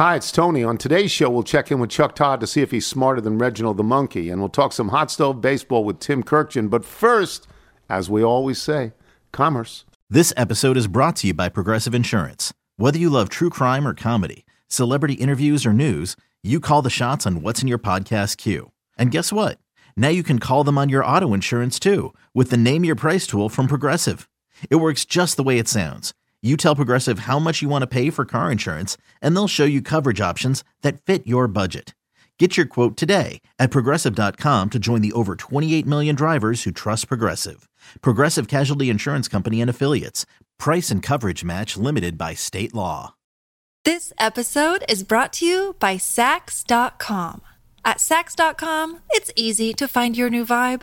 Hi, it's Tony. On today's show, we'll check in with Chuck Todd to see if he's smarter than Reginald the Monkey, and we'll talk some hot stove baseball with Tim Kurkjian. But first, as we always say, commerce. This episode is brought to you by Progressive Insurance. Whether you love true crime or comedy, celebrity interviews or news, you call the shots on what's in your podcast queue. And guess what? Now you can call them on your auto insurance too with the Name Your Price tool from Progressive. It works just the way it sounds. You tell Progressive how much you want to pay for car insurance, and they'll show you coverage options that fit your budget. Get your quote today at progressive.com to join the over 28 million drivers who trust Progressive. Progressive Casualty Insurance Company and Affiliates. Price and coverage match limited by state law. This episode is brought to you by Saks.com. At Saks.com, it's easy to find your new vibe.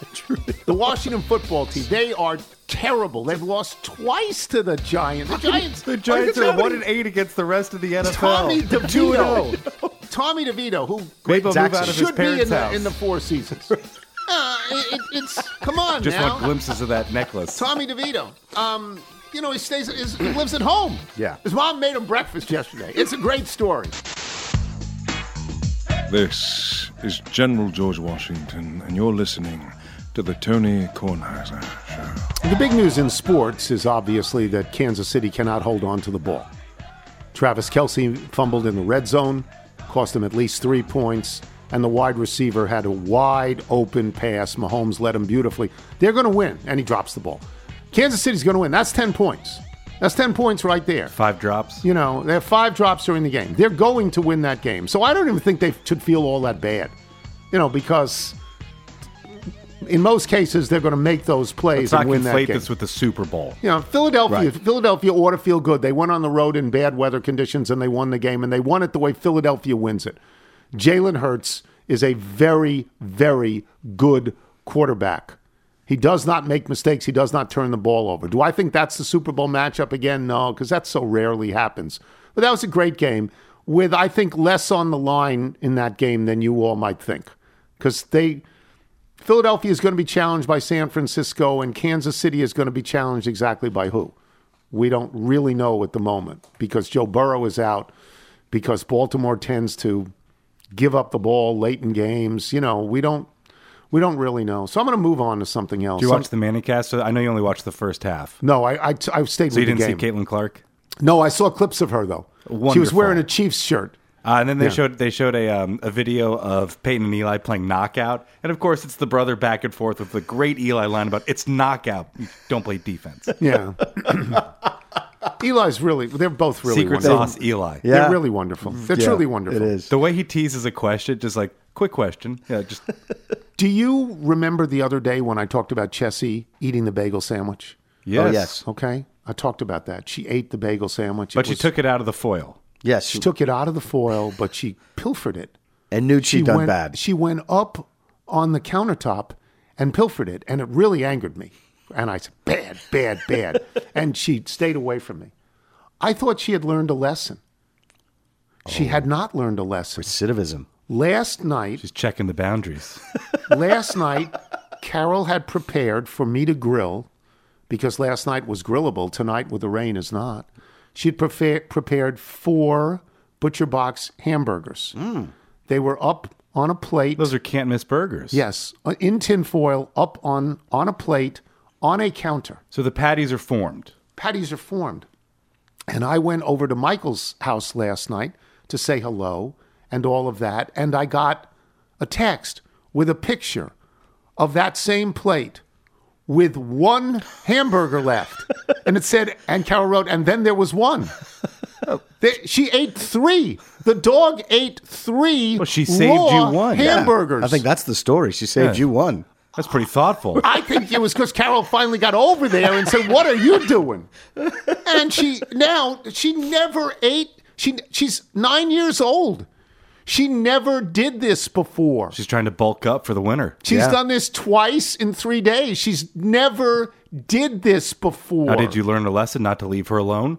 the Washington football team, they are terrible. They've lost twice to the Giants. The Giants, The Giants Look at are one and eight against the rest of the NFL. Tommy DeVito. oh. Tommy DeVito, who Maybe he'll move out of should be in the, in the Four Seasons. Uh, it, it- it's come on Just now. want glimpses of that necklace. Tommy DeVito. Um, you know, he stays, is, he lives at home. Yeah. His mom made him breakfast yesterday. It's a great story. This is General George Washington, and you're listening to the Tony Kornheiser Show. The big news in sports is obviously that Kansas City cannot hold on to the ball. Travis Kelce fumbled in the red zone, cost him at least three points, and the wide receiver had a wide open pass. Mahomes led him beautifully. They're going to win, and he drops the ball. Kansas City's going to win. That's 10 points. That's 10 points right there. Five drops. You know, they have five drops during the game. They're going to win that game. So I don't even think they should feel all that bad. You know, because in most cases they're going to make those plays Let's not and win that conflate game. this with the Super Bowl. You know, Philadelphia. Right. Philadelphia ought to feel good. They went on the road in bad weather conditions and they won the game, and they won it the way Philadelphia wins it. Jalen Hurts is a very, very good quarterback. He does not make mistakes. He does not turn the ball over. Do I think that's the Super Bowl matchup again? No, because that so rarely happens. But that was a great game with, I think, less on the line in that game than you all might think. Because they, Philadelphia is going to be challenged by San Francisco, and Kansas City is going to be challenged exactly by who? We don't really know at the moment because Joe Burrow is out, because Baltimore tends to give up the ball late in games. You know, we don't we don't really know. So I'm going to move on to something else. Do you watch the ManningCast? I know you only watched the first half. no, I, I I stayed So you with the didn't see Caitlin Clark? No, I saw clips of her though. She was wearing a Chiefs shirt. Uh, and then they Yeah. showed they showed a um, a video of Peyton and Eli playing knockout, and of course it's the brother back and forth with the great Eli line about it's knockout, don't play defense. Yeah. Eli's really. They're both really Secret wonderful. sauce Eli. Yeah. They're really wonderful. They're Yeah, truly wonderful. It is. The way he teases a question, just like quick question, yeah, just Do you remember the other day when I talked about Chessie eating the bagel sandwich? yes, Oh, yes. Okay, I talked about that. She ate the bagel sandwich. But It she was- took it out of the foil. Yes. She took it out of the foil, but she pilfered it. and knew she'd done went, bad. She went up on the countertop and pilfered it, and it really angered me. And I said, "Bad, bad, bad," and she stayed away from me. I thought she had learned a lesson. She had oh. not learned a lesson. Recidivism. Last night, she's checking the boundaries. last night, Carol had prepared for me to grill because last night was grillable. Tonight, with the rain, is not. She had prefa- prepared four butcher box hamburgers. They were up on a plate. Those are can't miss burgers. yes, uh, in tinfoil, up on on a plate, on a counter. So the patties are formed. Patties are formed. And I went over to Michael's house last night to say hello and all of that. And I got a text with a picture of that same plate with one hamburger left. and it said, and Carol wrote, and then there was one. She ate three. The dog ate three. Well, she saved raw you one. Yeah. Hamburgers. I think that's the story. She saved Yeah. you one. That's pretty thoughtful. I think it was because Carol finally got over there and said, "What are you doing?" And she now she never ate. She she's nine years old. She never did this before. She's trying to bulk up for the winter. She's Yeah. done this twice in three days. She's never did this before. Now, did you learn a lesson not to leave her alone?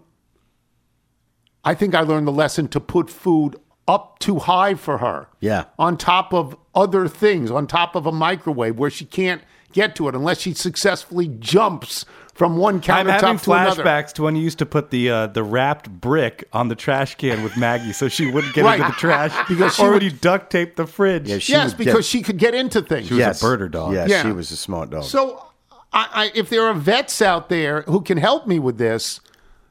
I think I learned the lesson to put food up too high for her. Yeah. On top of other things, on top of a microwave where she can't get to it unless she successfully jumps from one I'm countertop having to another. flashbacks to when you used to put the uh, the wrapped brick on the trash can with Maggie so she wouldn't get Right. into the trash. Because she or would- when you duct taped the fridge. Yeah, she yes, would because get- she could get into things. She was a birder dog. Yeah, Yeah. she was a smart dog. So, I, I, if there are vets out there who can help me with this,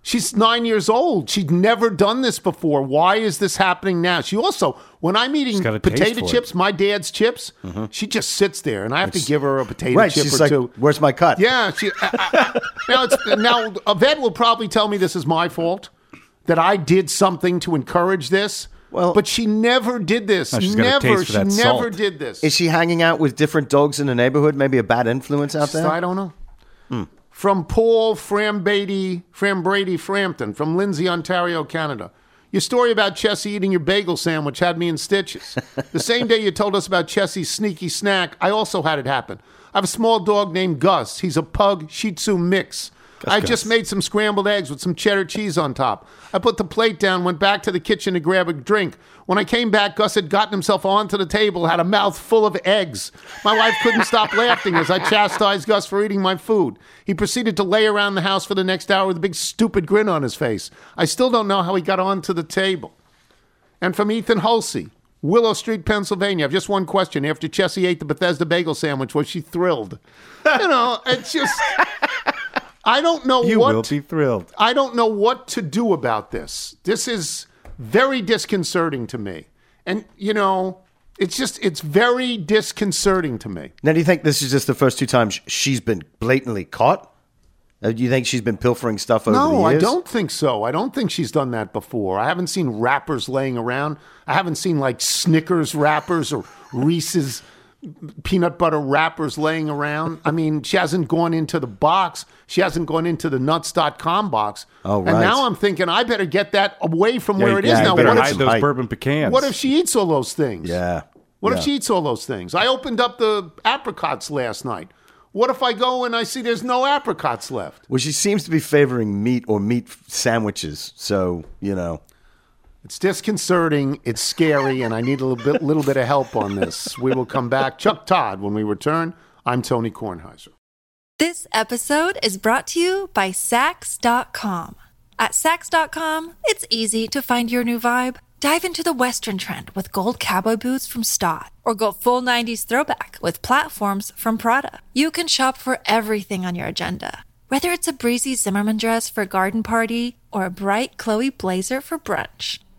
she's nine years old. She'd never done this before. Why is this happening now? She also, when I'm eating got a taste potato for it. chips, my dad's chips, mm-hmm. she just sits there, and I have to give her a potato right, chip she's or like, two. "Where's my cut?" Yeah, she, I- I- now it's now a vet will probably tell me this is my fault that I did something to encourage this. Well- but she never did this. She's got a never. taste for she that never did this. Is she hanging out with different dogs in the neighborhood? Maybe a bad influence out there. I don't know. From Paul Frambrady, Frambrady Frampton from Lindsay, Ontario, Canada. Your story about Chessie eating your bagel sandwich had me in stitches. the same day you told us about Chessie's sneaky snack, I also had it happen. I have a small dog named Gus. He's a pug Shih Tzu mix. I just made some scrambled eggs with some cheddar cheese on top. I put the plate down, went back to the kitchen to grab a drink. When I came back, Gus had gotten himself onto the table, had a mouth full of eggs. My wife couldn't stop laughing as I chastised Gus for eating my food. He proceeded to lay around the house for the next hour with a big stupid grin on his face. I still don't know how he got onto the table. And from Ethan Hulsey, Willow Street, Pennsylvania. I have just one question. After Chessie ate the Bethesda bagel sandwich, was she thrilled? You know, it's just. I don't know you what will be thrilled. I don't know what to do about this. This is very disconcerting to me. And, you know, it's just, it's very disconcerting to me. Now, do you think this is just the first two times she's been blatantly caught? Uh, do you think she's been pilfering stuff over the No, I don't think so. I don't think she's done that before. I haven't seen wrappers laying around. I haven't seen like Snickers wrappers or Reese's peanut butter wrappers laying around. I mean, she hasn't gone into the box. She hasn't gone into the nuts.com box. Oh, And now I'm thinking I better get that away from where it is yeah, you now. better What if, hide some those height. bourbon pecans. what if she eats all those things? Yeah. What yeah. if she eats all those things? I opened up the apricots last night. What if I go and I see there's no apricots left? Well, she seems to be favoring meat or meat sandwiches. So, you know. It's disconcerting. It's scary, and I need a little bit, little bit of help on this. We will come back. Chuck Todd when we return. I'm Tony Kornheiser. This episode is brought to you by Saks.com. At Saks.com, it's easy to find your new vibe. Dive into the Western trend with gold cowboy boots from Staud, or go full 90s throwback with platforms from Prada. You can shop for everything on your agenda, whether it's a breezy Zimmermann dress for a garden party or a bright Chloe blazer for brunch.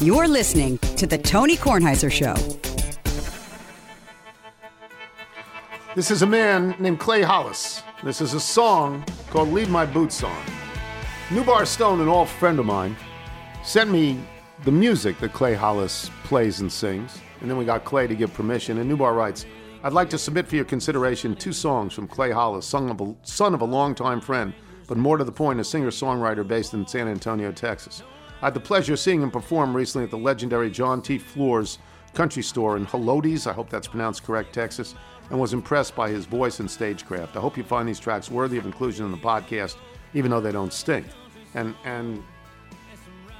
You're listening to The Tony Kornheiser Show. This is a man named Clay Hollis. This is a song called Leave My Boots On. Newbar Stone, an old friend of mine, sent me the music that Clay Hollis plays and sings, and then we got Clay to give permission. And Newbar writes, I'd like to submit for your consideration two songs from Clay Hollis, son of a, son of a longtime friend, but more to the point, a singer songwriter based in San Antonio, Texas. I had the pleasure of seeing him perform recently at the legendary John T. Floore's Country Store in Helotes, I hope that's pronounced correct, Texas, and was impressed by his voice and stagecraft. I hope you find these tracks worthy of inclusion in the podcast, even though they don't stink. And and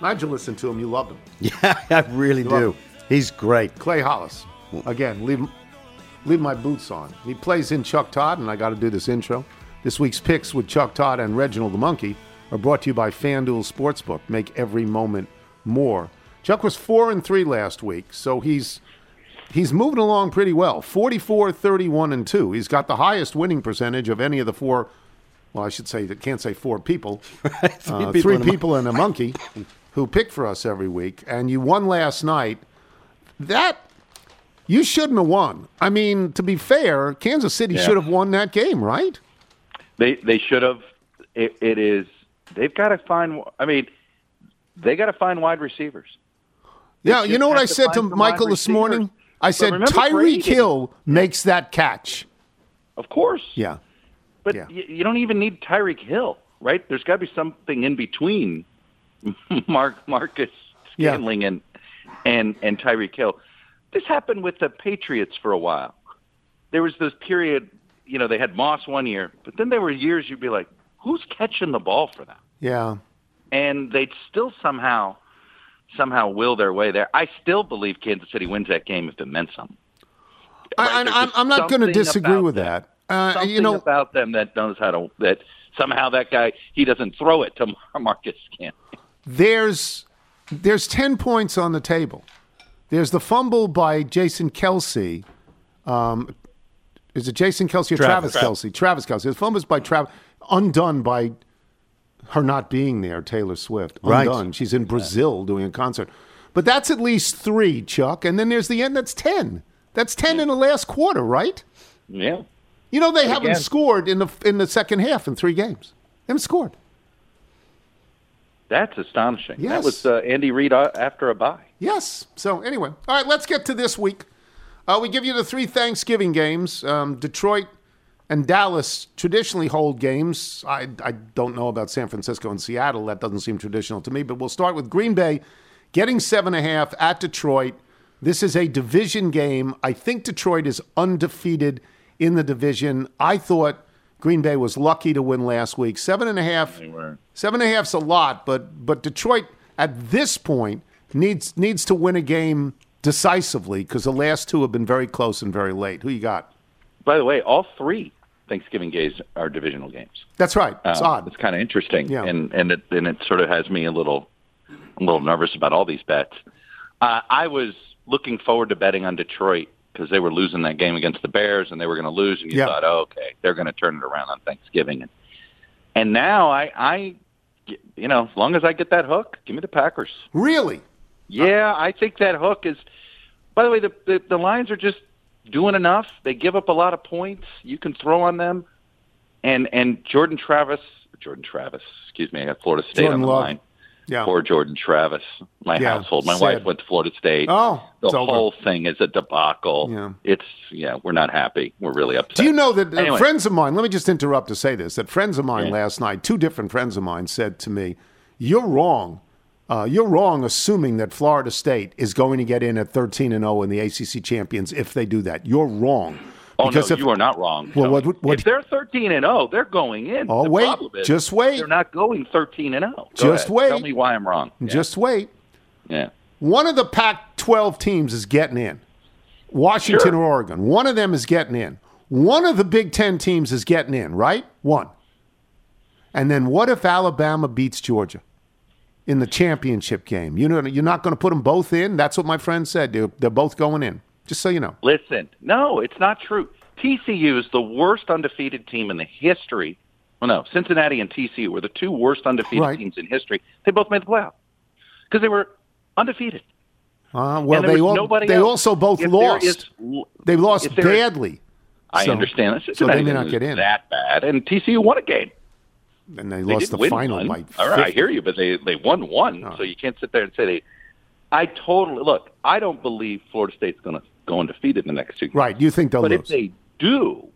Nigel listened to him, you loved him. Yeah, I really love do. He's great. Clay Hollis. Again, leave leave my boots on. He plays in Chuck Todd, and I got to do this intro. This week's picks with Chuck Todd and Reginald the Monkey are brought to you by FanDuel Sportsbook. Make every moment more. Chuck was four and three last week, so he's he's moving along pretty well. 44, 31, and two. He's got the highest winning percentage of any of the four well, I should say that can't say four people, Three uh, people three and a people and a monkey who pick for us every week, and you won last night. That you shouldn't have won. I mean, to be fair, Kansas City Yeah. should have won that game, right? They they should have. It, it is. They've got to find. I mean, they got to find wide receivers. Yeah, you know what I to said to Michael this morning? I said Tyreek Hill makes that catch. Of course. Yeah. But Yeah. you, you don't even need Tyreek Hill, right? There's got to be something in between Mark Marcus Yeah. And and and Tyreek Hill. This happened with the Patriots for a while. There was this period, you know, they had Moss one year, but then there were years you'd be like, who's catching the ball for them? Yeah. And they'd still somehow somehow will their way there. I still believe Kansas City wins that game if it meant something. Right? I, There's I'm, I'm not going to disagree with them. that. Uh, something you know, about them that knows how to that somehow that guy he doesn't throw it to Marcus Scant. there's there's 10 points on the table. There's the fumble by Jason Kelce. Um, is it Jason Kelce or Travis, Travis. Kelce? Travis Kelce. The fumble is by Travis, undone by her not being there, Taylor Swift. Right. Undone. She's in Brazil doing a concert. But that's at least three, Chuck. And then there's the end. That's 10. That's 10 in the last quarter, right? Yeah. You know, they haven't scored in the in the second half in three games. They haven't scored. That's astonishing. Yes. That was uh, Andy Reid uh, after a bye. Yes. So anyway, all right. Let's get to this week. Uh, we give you the three Thanksgiving games. Um, Detroit and Dallas traditionally hold games. I, I don't know about San Francisco and Seattle. That doesn't seem traditional to me. But we'll start with Green Bay getting seven and a half at Detroit. This is a division game. I think Detroit is undefeated in the division. I thought Green Bay was lucky to win last week. Seven and a half. Seven and a half's a lot, but but Detroit at this point needs needs to win a game decisively because the last two have been very close and very late. Who you got? By the way, all three Thanksgiving games are divisional games. That's right. It's Um, odd. It's kind of interesting, Yeah. and and it and it sort of has me a little a little nervous about all these bets. Uh, I was looking forward to betting on Detroit because they were losing that game against the Bears, and they were going to lose, and you Yeah. thought, oh, okay, they're going to turn it around on Thanksgiving, and and now I I you know as long as I get that hook, give me the Packers. Really? Yeah, I think that hook is. By the way, the, the the Lions are just doing enough. They give up a lot of points. You can throw on them, and and Jordan Travis, Jordan Travis, excuse me, I got Florida State Jordan on the Love. line. Yeah. Poor Jordan Travis. My Yeah, household. My sad. wife went to Florida State. Oh, the whole thing is a debacle. Yeah. It's yeah, we're not happy. We're really upset. Do you know that uh, Anyway. friends of mine? Let me just interrupt to say this: that friends of mine Yeah. last night, two different friends of mine, said to me, "You're wrong. Uh, you're wrong assuming that Florida State is going to get in at 13 and 0 in the ACC champions if they do that. You're wrong." Oh Because no, if- you are not wrong. Well, what- what- if they're thirteen and zero, they're going in. Oh, the wait, is just wait. They're not going thirteen and zero. Go Just ahead. wait. Tell me why I'm wrong. Yeah. Just wait. yeah. One of the Pac 12 teams is getting in. Washington Sure. or Oregon. One of them is getting in. One of the Big Ten teams is getting in, right? One. And then what if Alabama beats Georgia in the championship game? You know, you're not going to put them both in. That's what my friend said. They're, they're both going in. Just so you know. Listen, no, it's not true. TCU is the worst undefeated team in the history. Well, no, Cincinnati and TCU were the two worst undefeated Right. teams in history. They both made the playoff because they were undefeated. Uh, well, they all, they else. also both If lost. is they lost if there is- badly. I So- understand that. so they may not get in. that bad, and TCU won a game. And they, They lost the final one. by All right, I hear you, but they they won one, so you can't sit there and say they. I totally look. I don't believe Florida State's going to go undefeated in the next two. games. Right. You think they'll But lose. But if they do,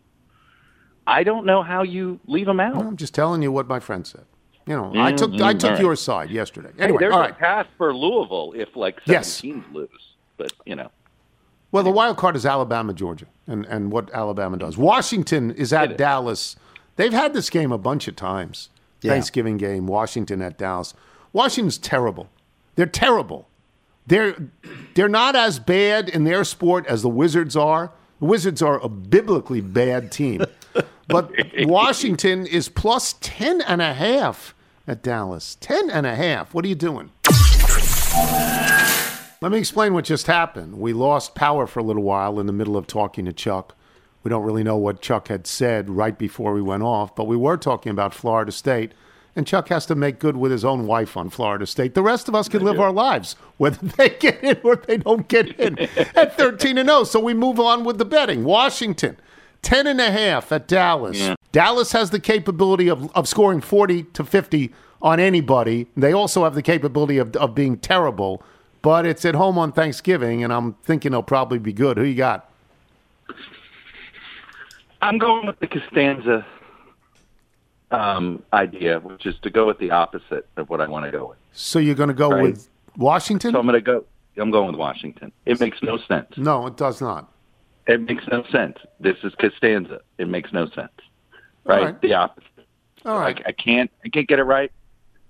I don't know how you leave them out. I'm just telling you what my friend said. You know, I Mm, took I mm, took right. your side yesterday. Hey, Anyway, there's all a right. path for Louisville if like Yes. seven teams lose, but you know. Well, the wild card is Alabama, Georgia, and, and what Alabama does. Washington is at. Dallas. They've had this game a bunch of times. Yeah. Thanksgiving game, Washington at Dallas. Washington's terrible. They're terrible. They're they're not as bad in their sport as the Wizards are. The Wizards are a biblically bad team. But Washington is plus 10 and a half at Dallas. 10 and a half. What are you doing? Let me explain what just happened. We lost power for a little while in the middle of talking to Chuck. We don't really know what Chuck had said right before we went off, but we were talking about Florida State. And Chuck has to make good with his own wife on Florida State. The rest of us can live our lives, whether they get in or they don't get in at 13 and 0. So we move on with the betting. Washington, 10 and a half at Dallas. Dallas has the capability of, of scoring 40 to 50 on anybody. They also have the capability of, of being terrible, but it's at home on Thanksgiving, and I'm thinking they'll probably be good. Who you got? I'm going with the Costanza um, idea, which is to go with the opposite of what I want to go with. So you're going to go Right. with Washington? So I'm going to go. I'm going with Washington. It makes no sense. no, it does not. It makes no sense. This is Costanza. It makes no sense. Right? Right. The opposite. All right. I, I can't. I can't get it right.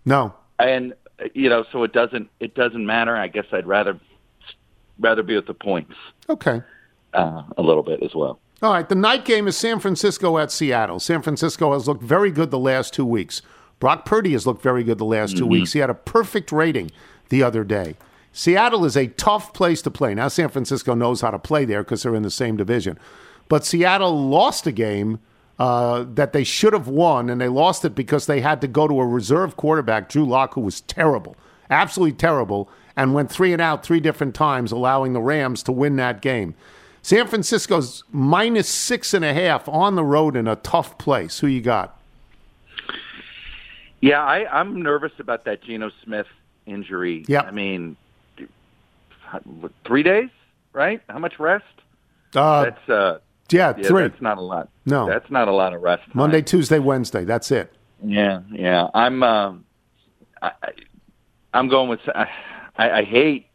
No. and you know, so it doesn't it doesn't matter. I guess I'd rather rather be with the points Okay. uh, a little bit as well. All right, the night game is San Francisco at Seattle. San Francisco has looked very good the last two weeks. Brock Purdy has looked very good the last 2 weeks. He had a perfect rating the other day. Seattle is a tough place to play. Now, San Francisco knows how to play there because they're in the same division. But Seattle lost a game uh, that they should have won, and they lost it because they had to go to a reserve quarterback, Drew Lock, who was terrible, absolutely terrible, and went three and out three different times, allowing the Rams to win that game. San Francisco's minus six and a half on the road in a tough place. Who you got? Yeah, I, I'm nervous about that Geno Smith injury. Yeah. I mean, three days, right? How much rest? Uh, that's uh, yeah, yeah, three. that's not a lot. No. that's not a lot of rest. time. Monday, Tuesday, Wednesday. That's it. Yeah, yeah. I'm um, I, I'm going with. I, I hate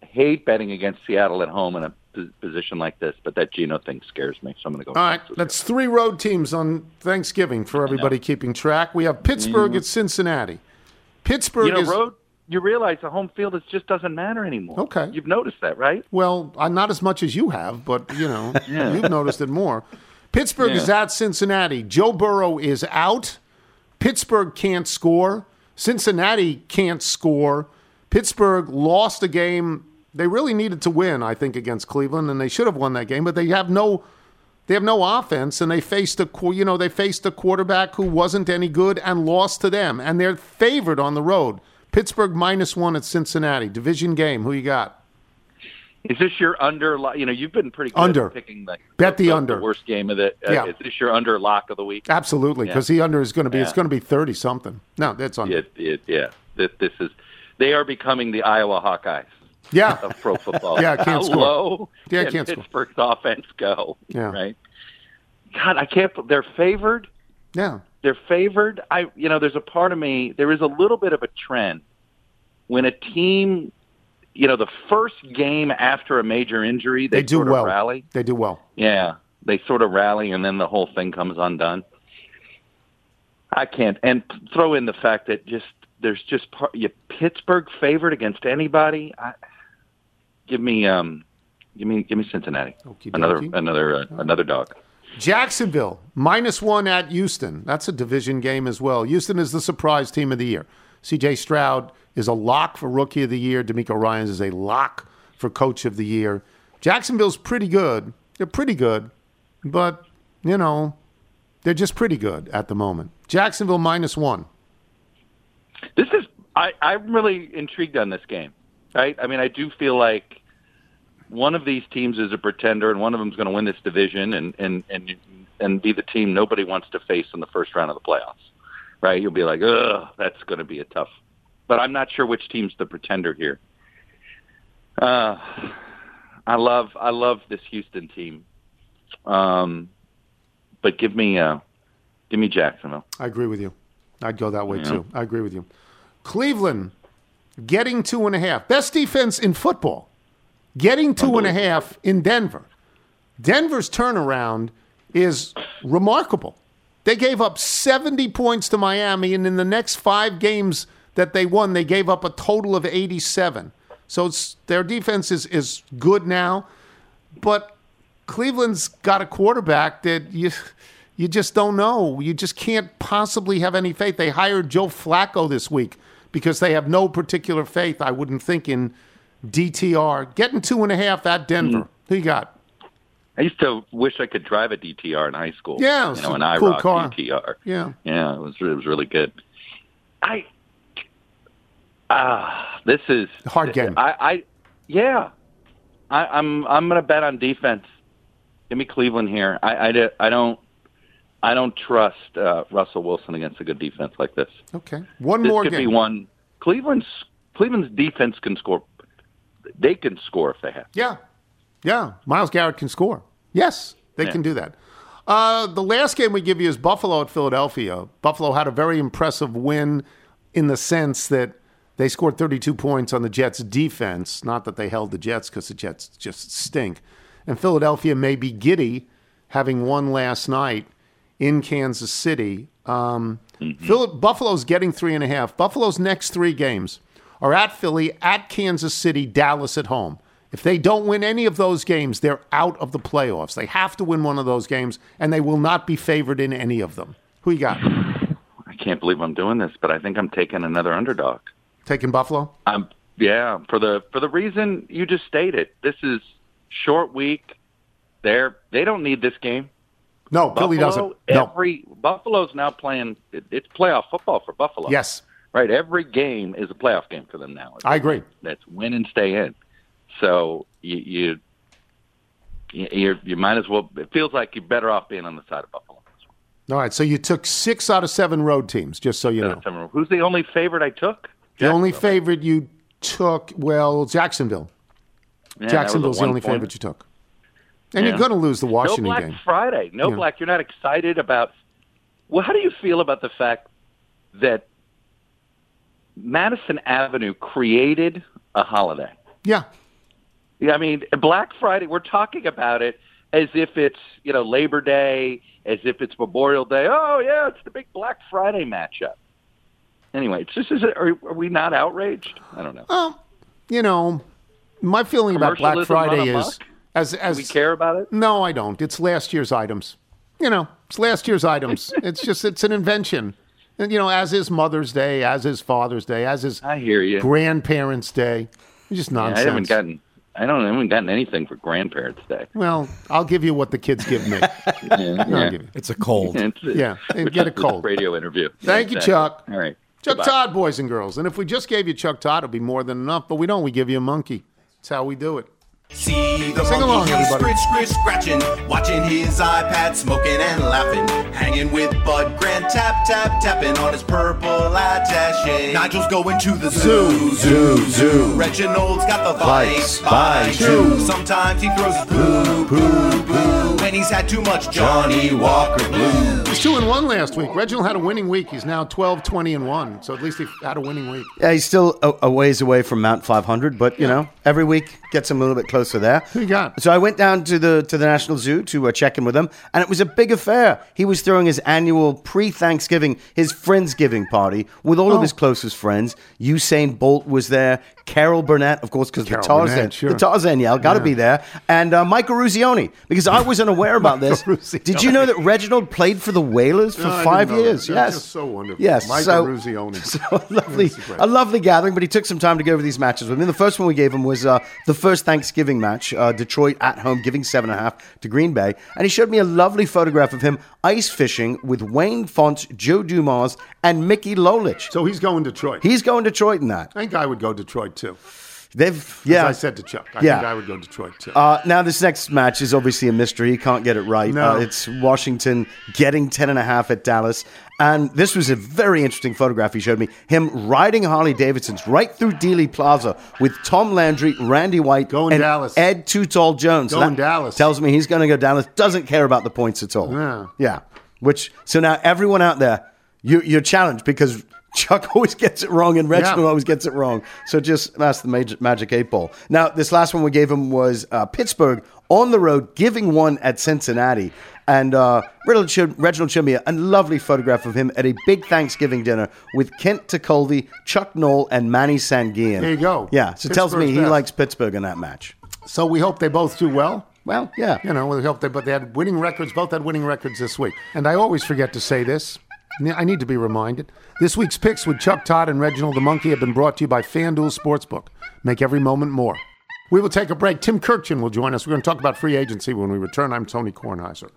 hate betting against Seattle at home in a position like this, but that Geno thing scares me, so I'm going to go. All right, that's three road teams on Thanksgiving for everybody keeping track. We have Pittsburgh at Cincinnati. Pittsburgh you know, is road. You realize the home field is just doesn't matter anymore. Okay. you've noticed that, right? well, uh, not as much as you have, but you know, Yeah. you've noticed it more. Pittsburgh is at Cincinnati. Joe Burrow is out. Pittsburgh can't score. Cincinnati can't score. Pittsburgh lost a game they really needed to win, I think, against Cleveland, and they should have won that game. But they have no, they have no offense, and they faced a, you know, they faced a quarterback who wasn't any good and lost to them, and they're favored on the road. Pittsburgh minus one at Cincinnati, division game. Who you got? Is this your under? You know, you've been pretty good Under. at picking the Bet the under. worst game of the. Uh, Yeah. Is this your under lock of the week? Absolutely, because the under is going to be it's going to be thirty something. No, that's under. It, it, yeah. This, this is. They are becoming the Iowa Hawkeyes Yeah, of pro football. Yeah, can't How score. low Yeah, can can't score. Pittsburgh's offense go? Yeah. Right. God, I can't. They're favored. yeah. they're favored. I, you know, there's a part of me. There is a little bit of a trend when a team, you know, the first game after a major injury, they, They do sort of well. rally. They do well. Yeah, they sort of rally, and then the whole thing comes undone. I can't, and throw in the fact that just there's just part, you Pittsburgh favored against anybody. I, give me, um, give me, give me Cincinnati. Okey Another, dokey. another, uh, another dog. Jacksonville minus one at Houston. That's a division game as well. Houston is the surprise team of the year. C.J. Stroud is a lock for rookie of the year. DeMeco Ryans is a lock for coach of the year. Jacksonville's pretty good. They're pretty good, but you know they're just pretty good at the moment. Jacksonville minus one. This is I, I'm really intrigued on this game. Right? I mean, I do feel like one of these teams is a pretender, and one of them is going to win this division and and and and be the team nobody wants to face in the first round of the playoffs. Right? You'll be like, ugh, that's going to be a tough. But I'm not sure which team's the pretender here. Uh, I love I love this Houston team. Um, but give me uh, give me Jacksonville. I agree with you. I'd go that way too. I agree with you. Cleveland getting two and a half. Best defense in football. Getting two and a half in Denver. Denver's turnaround is remarkable. They gave up 70 points to Miami, and in the next five games that they won, they gave up a total of 87. So it's, their defense is, is good now, but Cleveland's got a quarterback that you you just don't know. You just can't possibly have any faith. They hired Joe Flacco this week because they have no particular faith, I wouldn't think, in DTR. Getting two and a half at Denver. Who you got? I used to wish I could drive a DTR in high school. Yeah, you know, an cool IROC car. DTR. Yeah. Yeah, it was it was really good. I ah, this is Hard game. I, I yeah, I, I'm I'm going to bet on defense. Give me Cleveland here. I I, I don't I don't trust uh, Russell Wilson against a good defense like this. Okay. One this more could game. be one. Cleveland's Cleveland's defense can score. They can score if they have. Yeah. Yeah. Myles Garrett can score. Yes, they Yeah. can do that. Uh, the last game we give you is Buffalo at Philadelphia. Buffalo had a very impressive win in the sense that they scored 32 points on the Jets' defense. Not that they held the Jets because the Jets just stink. And Philadelphia may be giddy having won last night in Kansas City. Um, Phil- Buffalo's getting three and a half. Buffalo's next three games are at Philly, at Kansas City, Dallas at home. If they don't win any of those games, they're out of the playoffs. They have to win one of those games, and they will not be favored in any of them. Who you got? I can't believe I'm doing this, but I think I'm taking another underdog. Taking Buffalo? I'm yeah for the for the reason you just stated. This is short week. They're they don't need this game. No, Philly doesn't. No. Every Buffalo's now playing. It's playoff football for Buffalo. Yes. right. Every game is a playoff game for them now. I agree. That's win and stay in. So you you you, you might as well. It feels like you're better off being on the side of Buffalo. All right, so you took six out of seven road teams, just so you know. Who's the only favorite I took? The only favorite you took, well, Jacksonville. Yeah, that was a Jacksonville's the only one-point. favorite you took. And you're going to lose the Washington no Black game. Friday. No Yeah. Black. You're not excited about. Well, how do you feel about the fact that Madison Avenue created a holiday? Yeah. Yeah, I mean, Black Friday. We're talking about it as if it's you know Labor Day, as if it's Memorial Day. Oh yeah, it's the big Black Friday matchup. Anyway, it's just is it, are, are we not outraged? I don't know. Well, you know, my feeling about Black Friday is as as Do we care about it? No, I don't. It's last year's items. You know, it's last year's items. it's just it's an invention. And, you know, as is Mother's Day, as is Father's Day, as is I hear you. Grandparents' Day. It's just Yeah, I haven't gotten. I don't. I haven't gotten anything for Grandparents' Day. well, I'll give you what the kids give me. Yeah, yeah. give. It's a cold. It's- Yeah, and get a cold. radio interview. Thank you, Exactly. Chuck. All right. Chuck Goodbye. Todd, boys and girls. And if we just gave you Chuck Todd, it'd be more than enough. But we don't. We give you a monkey. That's how we do it. See the Sing monkey, along, everybody. scritch, scritch, scratching, watching his iPad, smoking and laughing, hanging with Bud Grant, tap, tap, tapping on his purple attache. Nigel's going to the zoo, Zoo, zoo. Reginald's got the Bites, vice, by two. Sometimes he throws his poo, poo, poo, when he's had too much Johnnie Walker Blue. He's two and one last week. Reginald had a winning week. He's now 12, 20 and one. So at least he had a winning week. Yeah, he's still a, a ways away from Mount 500, but you know, every week gets him a little bit closer there. Who you got? So I went down to the to the National Zoo to uh, check in with him, and it was a big affair. He was throwing his annual pre-Thanksgiving, his friendsgiving party with all Oh. of his closest friends. Usain Bolt was there. Carol Burnett, of course, because the Tarzan, Burnett, sure. the Tarzan yell, got to Yeah. be there, and uh, Michael Eruzione, because I wasn't aware about this. Eruzione. Did you know that Reginald played for the Whalers for No, five that. years? That's yes, so wonderful. Yes, Michael so, Eruzione. So a lovely, a lovely gathering, but he took some time to go over these matches with me. The first one we gave him was uh, the first Thanksgiving match, uh, Detroit at home, giving seven and a half to Green Bay, and he showed me a lovely photograph of him ice fishing with Wayne Fontes, Joe Dumars, and Mickey Lolich. So he's going Detroit. He's going Detroit in that. I think I would go Detroit too. They've yeah. As I said to Chuck, I Yeah. think I would go Detroit too. Uh, now, this next match is obviously a mystery. He can't get it right. No. Uh, it's Washington getting 10.5 at Dallas. And this was a very interesting photograph he showed me. Him riding Harley Davidsons right through Dealey Plaza with Tom Landry, Randy White, Going and Dallas. Ed Too Tall Jones. Going Dallas. Tells me he's going to go Dallas. Doesn't care about the points at all. Yeah. Yeah. Which, so now everyone out there, you, you're challenged because Chuck always gets it wrong and Reginald Yeah. always gets it wrong. So just that's the major, magic eight ball. Now, this last one we gave him was uh, Pittsburgh on the road, giving one at Cincinnati. And uh, Reginald, showed me a lovely photograph of him at a big Thanksgiving dinner with Kent Tekulve, Chuck Noll, and Manny Sanguillen. There you go. Yeah, so it tells me he best. likes Pittsburgh in that match. so we hope they both do well. Well, yeah. You know, we hope they, but they had winning records. Both had winning records this week. And I always forget to say this. I need to be reminded. This week's picks with Chuck Todd and Reginald the Monkey have been brought to you by FanDuel Sportsbook. Make every moment more. We will take a break. Tim Kurkjian will join us. We're going to talk about free agency when we return. I'm Tony Kornheiser.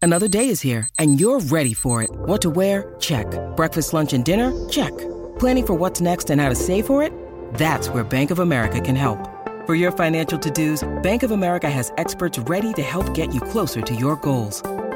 Another day is here, and you're ready for it. What to wear? Check. Breakfast, lunch, and dinner? Check. Planning for what's next and how to save for it? That's where Bank of America can help. For your financial to-dos, Bank of America has experts ready to help get you closer to your goals.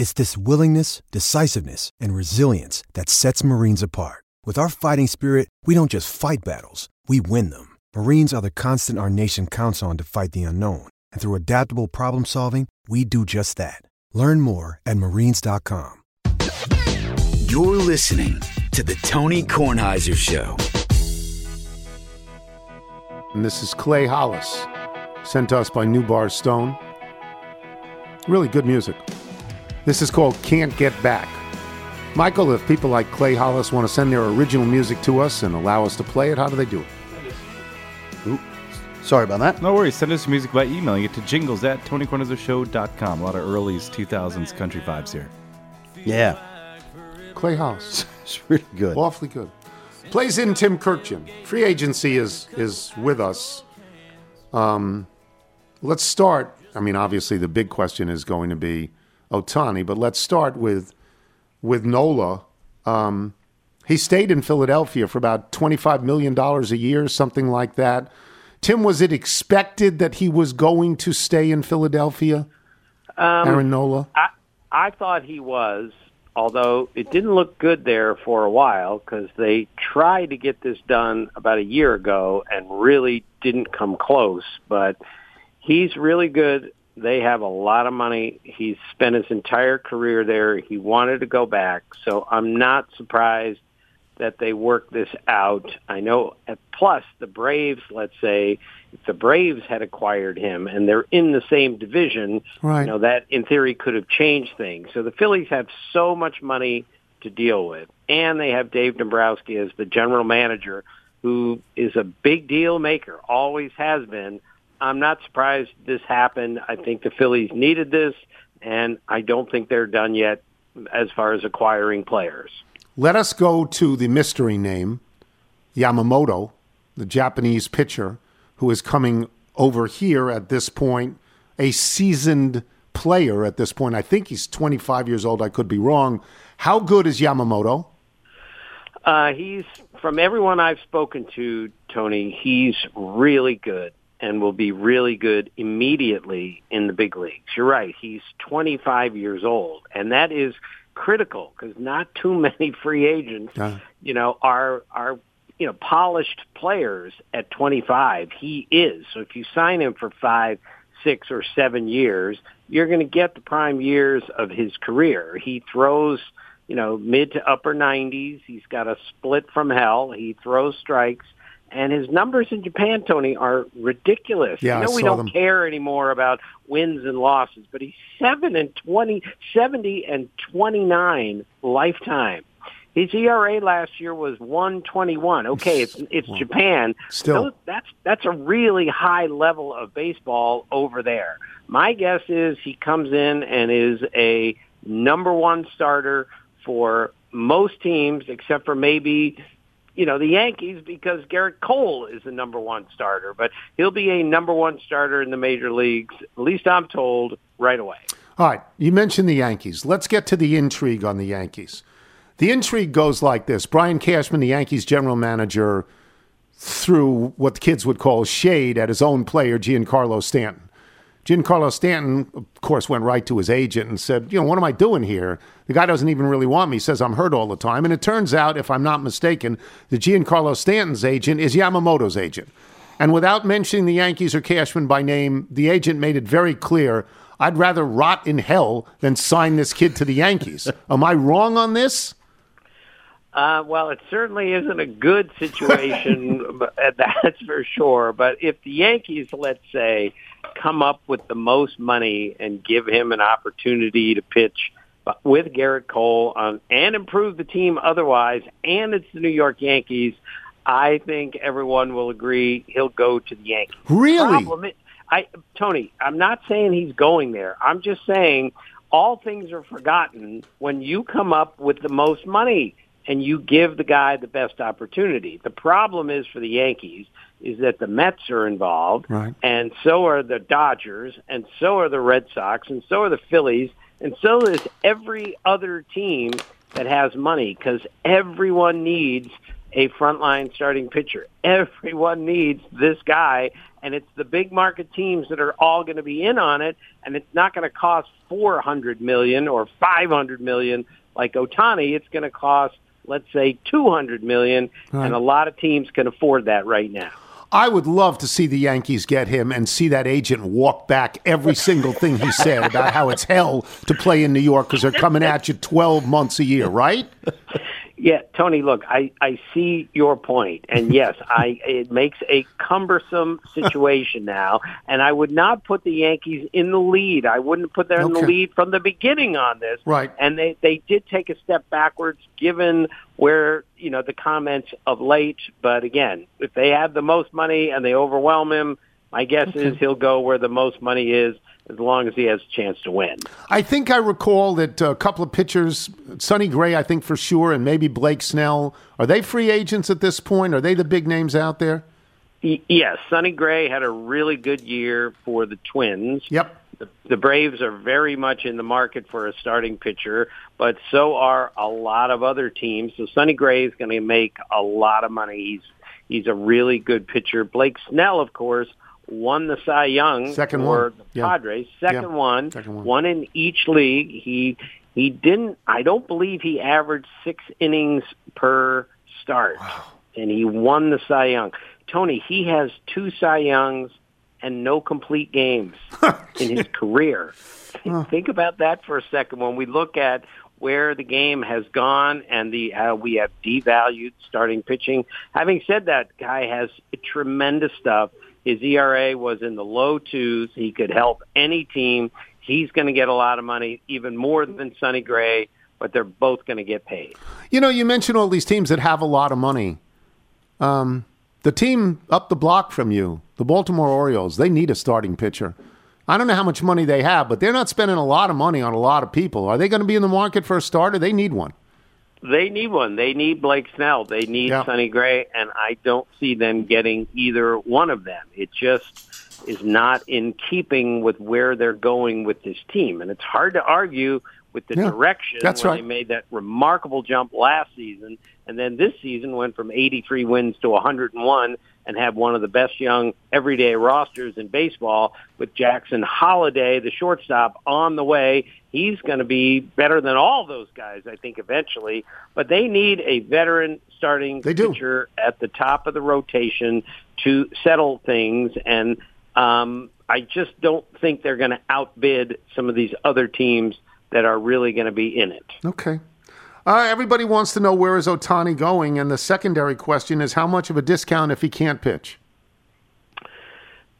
It's this willingness, decisiveness, and resilience that sets Marines apart. With our fighting spirit, we don't just fight battles, we win them. Marines are the constant our nation counts on to fight the unknown. And through adaptable problem solving, we do just that. Learn more at marines.com. You're listening to The Tony Kornheiser Show. And this is Clay Hollis, sent to us by New Bar Stone. Really good music. This is called Can't Get Back. Michael, if people like Clay Hollis want to send their original music to us and allow us to play it, how do they do it? Sorry about that. No worries. Send us your music by emailing it to jingles at TonyKornheiserShow.com. A lot of early 2000s country vibes here. Yeah. Clay Hollis. It's really good. Awfully good. Plays in Tim Kurkjian. Free agency is is with us. Um, let's start. I mean, obviously, the big question is going to be Ohtani, but let's start with with Nola. Um, he stayed in Philadelphia for about twenty five million dollars a year, something like that. Tim, was it expected that he was going to stay in Philadelphia? Um, Aaron Nola. I I thought he was, although it didn't look good there for a while because they tried to get this done about a year ago and really didn't come close. But he's really good. They have a lot of money. He's spent his entire career there. He wanted to go back, so I'm not surprised that they worked this out. I know. Plus, the Braves, let's say, if the Braves had acquired him and they're in the same division, Right. you know that in theory could have changed things. So the Phillies have so much money to deal with, and they have Dave Dombrowski as the general manager, who is a big deal maker, always has been. I'm not surprised this happened. I think the Phillies needed this, and I don't think they're done yet as far as acquiring players. Let us go to the mystery name, Yamamoto, the Japanese pitcher who is coming over here at this point, a seasoned player at this point. I think he's 25 years old. I could be wrong. How good is Yamamoto? Uh, he's from everyone I've spoken to, Tony. He's really good and will be really good immediately in the big leagues. You're right. He's 25 years old, and that is critical because not too many free agents, Uh, you know, are are you know polished players at 25. He is. So if you sign him for five, six, or seven years, you're going to get the prime years of his career. He throws you know, mid to upper 90s. He's got a split from hell. He throws strikes. And his numbers in Japan, Tony, are ridiculous. Yeah, I I know we don't them. care anymore about wins and losses, but he's 7 and twenty, seventy and 29 lifetime. His ERA last year was 121. Okay, it's it's Japan. Still. Those- that's that's a really high level of baseball over there. My guess is he comes in and is a number one starter for most teams, except for maybe you know the Yankees because Gerrit Cole is the number one starter. But he'll be a number one starter in the major leagues. At least I'm told right away. All right, you mentioned the Yankees. Let's get to the intrigue on the Yankees. The intrigue goes like this Brian Cashman, the Yankees general manager, threw what the kids would call shade at his own player, Giancarlo Stanton. Giancarlo Stanton, of course, went right to his agent and said, You know, what am I doing here? The guy doesn't even really want me. He says I'm hurt all the time. And it turns out, if I'm not mistaken, that Giancarlo Stanton's agent is Yamamoto's agent. And without mentioning the Yankees or Cashman by name, the agent made it very clear I'd rather rot in hell than sign this kid to the Yankees. am I wrong on this? Uh, well, it certainly isn't a good situation, but- that's for sure. But if the Yankees, let's say, come up with the most money and give him an opportunity to pitch with Gerrit Cole and improve the team otherwise, and it's the New York Yankees, I think everyone will agree he'll go to the Yankees. Really? Problem I, Tony, I'm not saying he's going there. I'm just saying all things are forgotten when you come up with the most money and you give the guy the best opportunity. The problem is for the Yankees is that the Mets are involved, Right. and so are the Dodgers, and so are the Red Sox, and so are the Phillies, and so is every other team that has money because everyone needs a frontline starting pitcher. Everyone needs this guy, and it's the big market teams that are all going to be in on it, and it's not going to cost four hundred million or five hundred million like Ohtani. It's going to cost, let's say, two hundred million, Right. and a lot of teams can afford that right now. I would love to see the Yankees get him and see that agent walk back every single thing he said about how it's hell to play in New York because they're coming at you 12 months a year, right? Yeah, Tony, look, I, I see your point, and yes, I it makes a cumbersome situation now, and I would not put the Yankees in the lead. I wouldn't put them in the lead from the beginning on this. Right. And they they did take a step backwards given where, you know, the comments of late, but again, if they have the most money and they overwhelm him, my guess is he'll go where the most money is as long as he has a chance to win. I think I recall that a couple of pitchers, Sonny Gray, I think for sure, and maybe Blake Snell, are they free agents at this point? Are they the big names out there? Y- Yes, Sonny Gray had a really good year for the Twins. Yep. The, the Braves are very much in the market for a starting pitcher, but so are a lot of other teams. So Sonny Gray is going to make a lot of money. He's he's a really good pitcher. Blake Snell, of course, won the Cy Young Second for one. the Yeah. Padres. Second Yeah. one, Second one in each league. He he didn't. I don't believe he averaged six innings per start, and he won the Cy Young. Tony, he has two Cy Youngs and no complete games oh, in his career. Think about that for a second. When we look at where the game has gone and the how we have devalued starting pitching. Having said that, guy has tremendous stuff. His ERA was in the low twos. He could help any team. He's going to get a lot of money, even more than Sonny Gray, but they're both going to get paid. You know, you mentioned all these teams that have a lot of money. Um, the team up the block from you, the Baltimore Orioles, they need a starting pitcher. I don't know how much money they have, but they're not spending a lot of money on a lot of people. Are they going to be in the market for a starter? They need one. They need one. They need Blake Snell. They need Yeah. Sonny Gray, and I don't see them getting either one of them. It just is not in keeping with where they're going with this team, and it's hard to argue with the Yeah, direction that's when right. they made that remarkable jump last season, and then this season went from 83 wins to 101 and have one of the best young everyday rosters in baseball with Jackson Holliday, the shortstop, on the way. He's going to be better than all those guys, I think, eventually. But they need a veteran starting They do. pitcher at the top of the rotation to settle things. And um, I just don't think they're going to outbid some of these other teams that are really going to be in it. Okay. Uh, everybody wants to know where is Ohtani going, and the secondary question is how much of a discount if he can't pitch?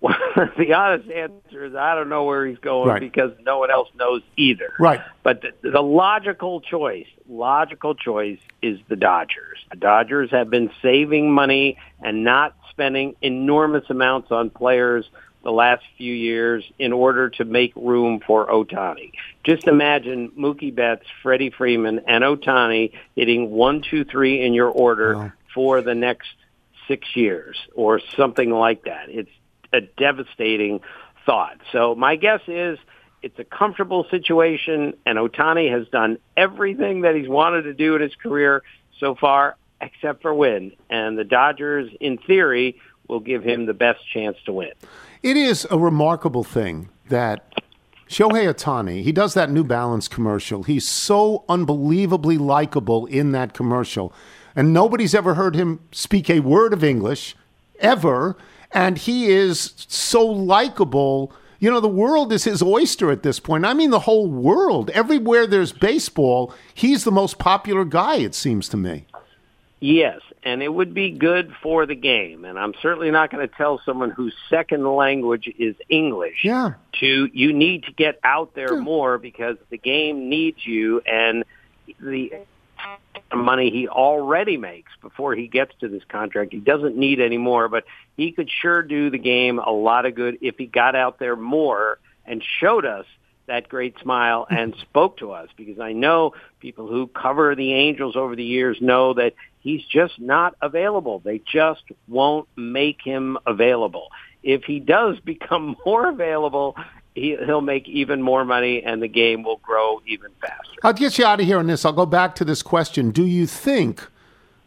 Well, the honest answer is I don't know where he's going Right. because no one else knows either. Right. But the, the logical choice, logical choice is the Dodgers. The Dodgers have been saving money and not spending enormous amounts on players the last few years in order to make room for Ohtani. Just imagine Mookie Betts, Freddie Freeman, and Ohtani hitting one, two, three in your order for the next six years or something like that. It's a devastating thought. So my guess is it's a comfortable situation, and Ohtani has done everything that he's wanted to do in his career so far, except for win. And the Dodgers, in theory, will give him the best chance to win. It is a remarkable thing that Shohei Ohtani, he does that New Balance commercial. He's so unbelievably likable in that commercial. And nobody's ever heard him speak a word of English, ever. And he is so likable. You know, the world is his oyster at this point. I mean, the whole world. Everywhere there's baseball, he's the most popular guy, it seems to me. Yes, and it would be good for the game. And I'm certainly not going to tell someone whose second language is English Yeah. to you need to get out there more because the game needs you and the money he already makes before he gets to this contract. He doesn't need any more, but he could sure do the game a lot of good if he got out there more and showed us that great smile hmm. and spoke to us because I know people who cover the Angels over the years know that he's just not available. They just won't make him available. If he does become more available, he, he'll make even more money and the game will grow even faster. I'll get you out of here on this. I'll go back to this question. Do you think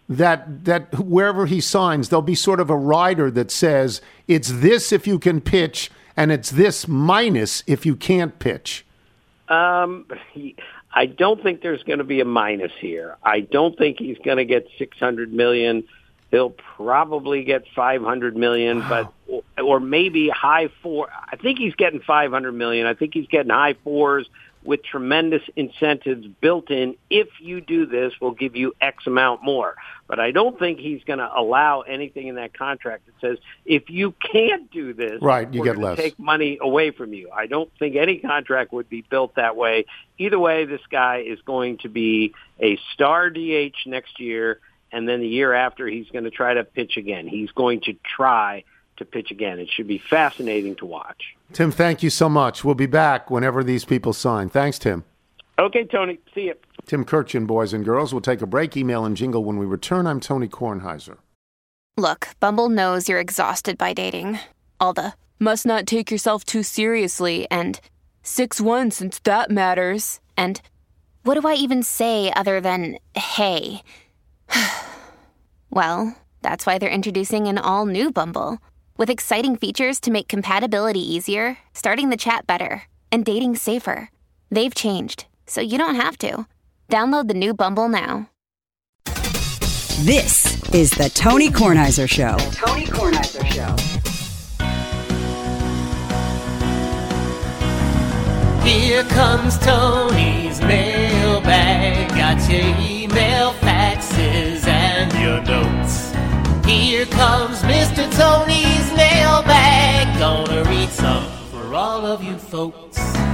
that that wherever he signs, there'll be sort of a rider that says it's this if you can pitch and it's this minus if you can't pitch? Um, he, I don't think there's going to be a minus here. I don't think he's going to get 600 million. He'll probably get 500 million, but or maybe high four. I think he's getting 500 million. I think he's getting high fours with tremendous incentives built in. If you do this, we'll give you X amount more. But I don't think he's going to allow anything in that contract that says if you can't do this, Right, you get less. Take money away from you. I don't think any contract would be built that way. Either way, this guy is going to be a star DH next year, and then the year after, he's going to try to pitch again. He's going to try to pitch again. It should be fascinating to watch. Tim, thank you so much. We'll be back whenever these people sign. Thanks, Tim. Okay, Tony. See you. Tim Kurkjian, boys and girls. We'll take a break. Email and jingle when we return. I'm Tony Kornheiser. Look, Bumble knows you're exhausted by dating. All the must not take yourself too seriously and 6 1 since that matters. And what do I even say other than hey? well, that's why they're introducing an all new Bumble with exciting features to make compatibility easier, starting the chat better, and dating safer. They've changed, so you don't have to. Download the new Bumble now. This is the Tony Kornheiser Show. Tony Kornheiser Show. Here comes Tony's mailbag. Got your email, faxes, and your notes. Here comes Mr. Tony's mailbag. Gonna read some for all of you folks.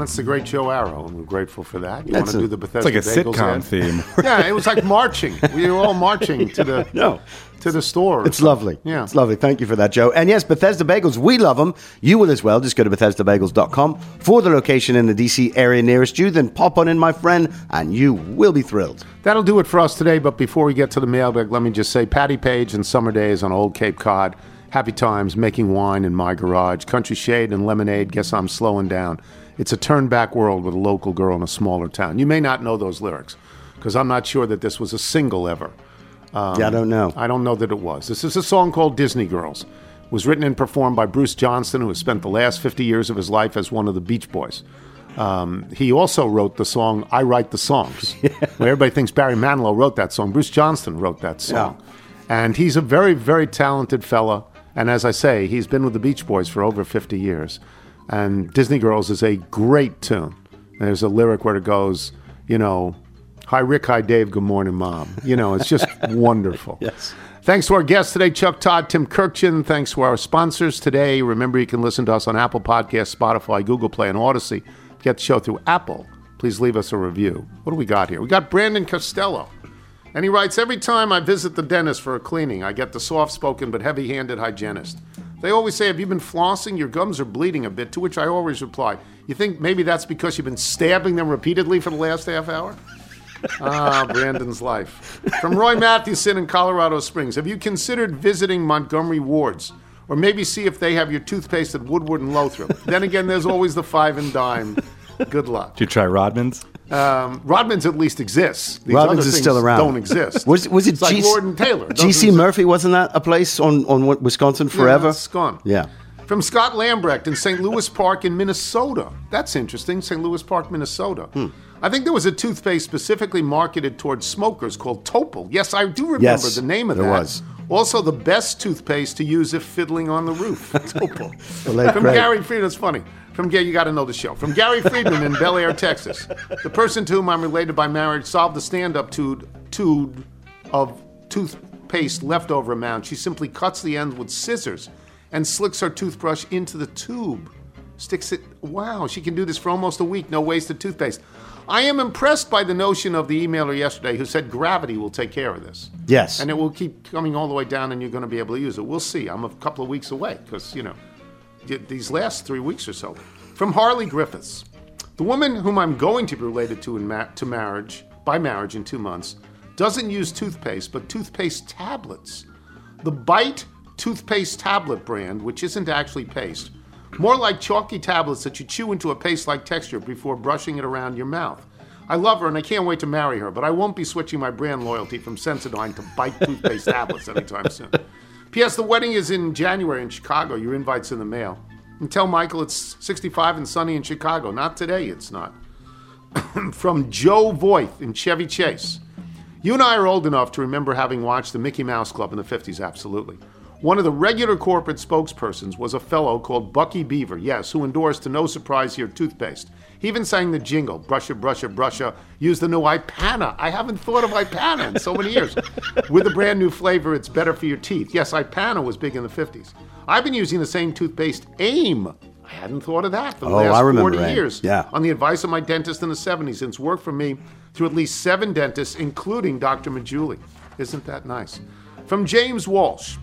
That's the great Joe Arrow, and we're grateful for that. You want to do the Bethesda? it's like a Bagels sitcom ad? theme. yeah, it was like marching. We were all marching to the No. to the store. It's lovely. Yeah. It's lovely. Thank you for that, Joe. And yes, Bethesda Bagels, we love them. You will as well. Just go to BethesdaBagels.com for the location in the DC area nearest you. Then pop on in, my friend, and you will be thrilled. That'll do it for us today. But before we get to the mailbag, let me just say Patti Page and Summer Days on Old Cape Cod. Happy times making wine in my garage. Country Shade and Lemonade. Guess I'm slowing down. It's a turn back world with a local girl in a smaller town. You may not know those lyrics because I'm not sure that this was a single ever. Um, Yeah, I don't know. I don't know that it was. This is a song called Disney Girls. It was written and performed by Bruce Johnston, who has spent the last 50 years of his life as one of the Beach Boys. Um, he also wrote the song "I Write the Songs," where everybody thinks Barry Manilow wrote that song. Bruce Johnston wrote that song, and he's a very, very talented fella. And as I say, he's been with the Beach Boys for over 50 years. And Disney Girls is a great tune. There's a lyric where it goes, you know, "Hi Rick, hi Dave, good morning, mom." You know, it's just wonderful. Yes. Thanks to our guests today, Chuck Todd, Tim Kurkjian. Thanks to our sponsors today. Remember, you can listen to us on Apple Podcasts, Spotify, Google Play, and Audacy. Get the show through Apple. Please leave us a review. What do we got here? We got Brandon Costello. And he writes Every time I visit the dentist for a cleaning, I get the soft spoken but heavy handed hygienist. They always say, Have you been flossing? Your gums are bleeding a bit. To which I always reply, You think maybe that's because you've been stabbing them repeatedly for the last half hour? Ah, Brandon's life. From Roy Mathewson in Colorado Springs. Have you considered visiting Montgomery Wards? Or maybe see if they have your toothpaste at Woodward and Lothrop. then again, there's always the five and dime. Good luck. Did you try Rodman's? Um, Rodman's at least exists. These Rodman's other is still around. Don't exist. Was was it It's like G- Lord and Taylor? GC Murphy wasn't that a place on on Wisconsin forever? Yeah, it's gone. Yeah. From Scott Lambrecht in St. Louis Park in Minnesota. That's interesting. St. Louis Park, Minnesota. Hmm. I think there was a toothpaste specifically marketed towards smokers called Topol. Yes, I do remember Yes, the name of there that. was. Also, the best toothpaste to use if fiddling on the roof. Topol. From. Gary Friedman, it's funny. From Gary, you got to know the show. From Gary Friedman in Bel Air, Texas. The person to whom I'm related by marriage solved the stand-up tude, tude, of toothpaste leftover amount, she simply cuts the ends with scissors and slicks her toothbrush into the tube. Sticks it. Wow, she can do this for almost a week. No wasted toothpaste. I am impressed by the notion of the emailer yesterday who said gravity will take care of this. Yes. And it will keep coming all the way down and you're going to be able to use it. We'll see. I'm a couple of weeks away because, you know, these last three weeks or so. From Harley Griffiths. The woman whom I'm going to be related to in ma- to marriage, by marriage in two months, doesn't use toothpaste, but toothpaste tablets. The Bite toothpaste tablet brand, which isn't actually paste, more like chalky tablets that you chew into a paste-like texture before brushing it around your mouth. I love her and I can't wait to marry her, but I won't be switching my brand loyalty from Sensodyne to Bite toothpaste tablets anytime soon. P.S. The wedding is in January in Chicago. Your invite's in the mail. And tell Michael it's 65 and sunny in Chicago. Not today, it's not. From Joe Voith in Chevy Chase. You and I are old enough to remember having watched the Mickey Mouse Club in the 50s, absolutely. One of the regular corporate spokespersons was a fellow called Bucky Beaver, yes, who endorsed to no surprise here toothpaste. He even sang the jingle, Brusha, Brusha, Brusha, use the new Ipana. I haven't thought of Ipana in so many years. With a brand new flavor, it's better for your teeth. Yes, Ipana was big in the 50s. I've been using the same toothpaste, AIM. I hadn't thought of that for the Oh, last I remember 40 AIM. years. Yeah. On the advice of my dentist in the 70s, and it's worked for me through at least seven dentists, including Dr. Majuli. Isn't that nice? From James Walsh.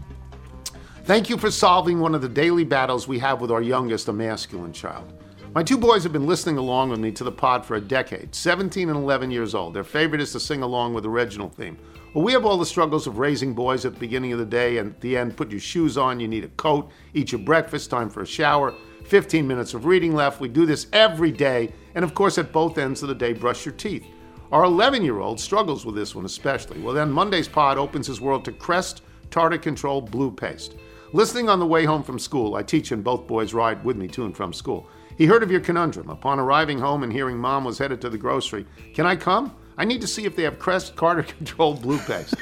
Thank you for solving one of the daily battles we have with our youngest, a masculine child. My two boys have been listening along with me to the pod for a decade, 17 and 11 years old. Their favorite is to sing along with the original theme. Well, we have all the struggles of raising boys at the beginning of the day and at the end. Put your shoes on, you need a coat, eat your breakfast, time for a shower, 15 minutes of reading left. We do this every day, and of course, at both ends of the day, brush your teeth. Our 11 year old struggles with this one especially. Well, then Monday's pod opens his world to Crest Tartar Control Blue Paste. Listening on the way home from school, I teach and both boys ride with me to and from school. He heard of your conundrum. Upon arriving home and hearing mom was headed to the grocery, can I come? I need to see if they have Crest Carter Control Blue Paste.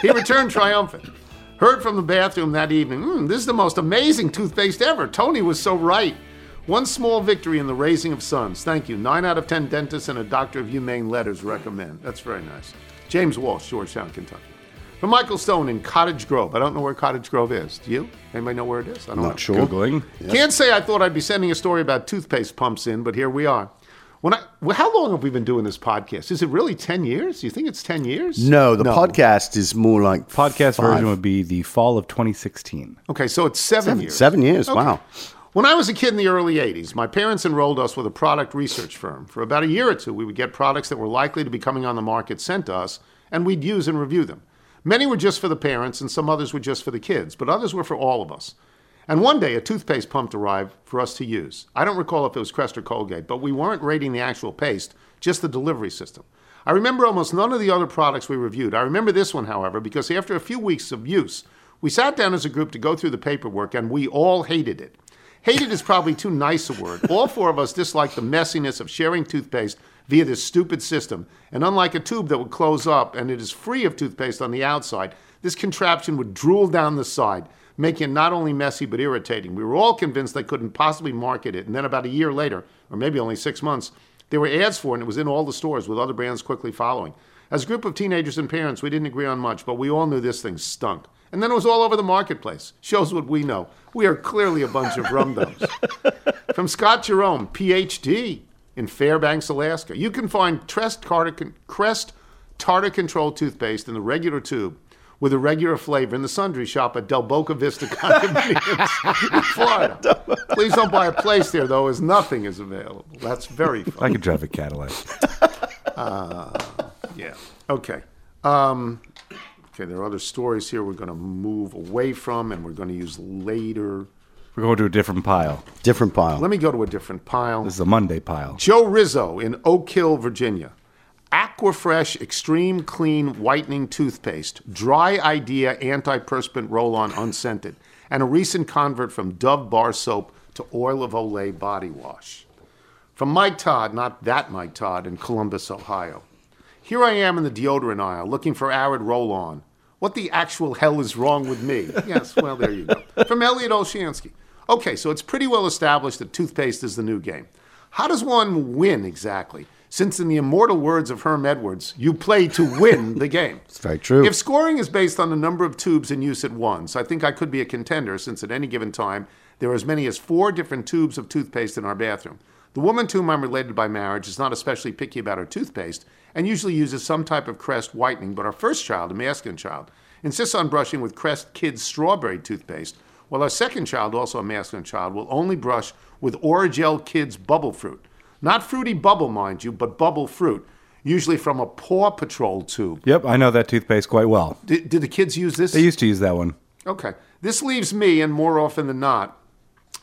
he returned triumphant. Heard from the bathroom that evening, "Hmm, this is the most amazing toothpaste ever. Tony was so right. One small victory in the raising of sons. Thank you. Nine out of ten dentists and a doctor of humane letters recommend. That's very nice. James Walsh, Georgetown, Kentucky. From Michael Stone in Cottage Grove. I don't know where Cottage Grove is. Do you? Anybody know where it is? I don't Not know. sure. Googling. Can't say I thought I'd be sending a story about toothpaste pumps in, but here we are. When I, well, how long have we been doing this podcast? Is it really 10 years? Do you think it's 10 years? No, the podcast is more like Podcast five. version would be the fall of 2016. Okay, so it's seven, Seven- years. seven years, Okay. wow. When I was a kid in the early 80s, my parents enrolled us with a product research firm. For about a year or two, we would get products that were likely to be coming on the market sent to us, and we'd use and review them. Many were just for the parents, and some others were just for the kids, but others were for all of us. And one day, a toothpaste pump arrived for us to use. I don't recall if it was Crest or Colgate, but we weren't rating the actual paste, just the delivery system. I remember almost none of the other products we reviewed. I remember this one, however, because after a few weeks of use, we sat down as a group to go through the paperwork, and we all hated it. Hated is probably too nice a word. All four of us disliked the messiness of sharing toothpaste via this stupid system. And unlike a tube that would close up and it is free of toothpaste on the outside, this contraption would drool down the side, making it not only messy but irritating. We were all convinced they couldn't possibly market it. And then about a year later, or maybe only six months, there were ads for it and it was in all the stores with other brands quickly following. As a group of teenagers and parents, we didn't agree on much, but we all knew this thing stunk. And then it was all over the marketplace. Shows what we know. We are clearly a bunch of rum dums. From Scott Jerome, PhD in Fairbanks, Alaska. You can find Crest Tartar, Control toothpaste in the regular tube with a regular flavor in the sundry shop at Del Boca Vista Condominiums in Florida. Please don't buy a place there, though, as nothing is available. That's very funny. I could drive a Cadillac. Uh, yeah. Okay. Um, okay, there are other stories here we're going to move away from and we're going to use later. We're going to a different pile. Different pile. Let me go to a different pile. This is a Monday pile. Joe Rizzo in Oak Hill, Virginia. Aquafresh Extreme Clean Whitening Toothpaste, Dry Idea Antiperspirant Roll On Unscented, and a recent convert from Dove Bar Soap to Oil of Olay Body Wash. From Mike Todd, not that Mike Todd, in Columbus, Ohio. Here I am in the deodorant aisle looking for Arid Roll On. What the actual hell is wrong with me? Yes, well, there you go. From Elliot Olshansky. Okay, so it's pretty well established that toothpaste is the new game. How does one win exactly? since, in the immortal words of Herm Edwards, you play to win the game. It's very true. If scoring is based on the number of tubes in use at once, I think I could be a contender since at any given time there are as many as four different tubes of toothpaste in our bathroom. The woman to whom I'm related by marriage is not especially picky about her toothpaste and usually uses some type of Crest whitening, but our first child, a masculine child, insists on brushing with Crest Kids strawberry toothpaste, while our second child, also a masculine child, will only brush with Orajel Kids bubble fruit. Not fruity bubble, mind you, but bubble fruit, usually from a Paw Patrol tube. Yep, I know that toothpaste quite well. Did, did the kids use this? They used to use that one. Okay. This leaves me, and more often than not,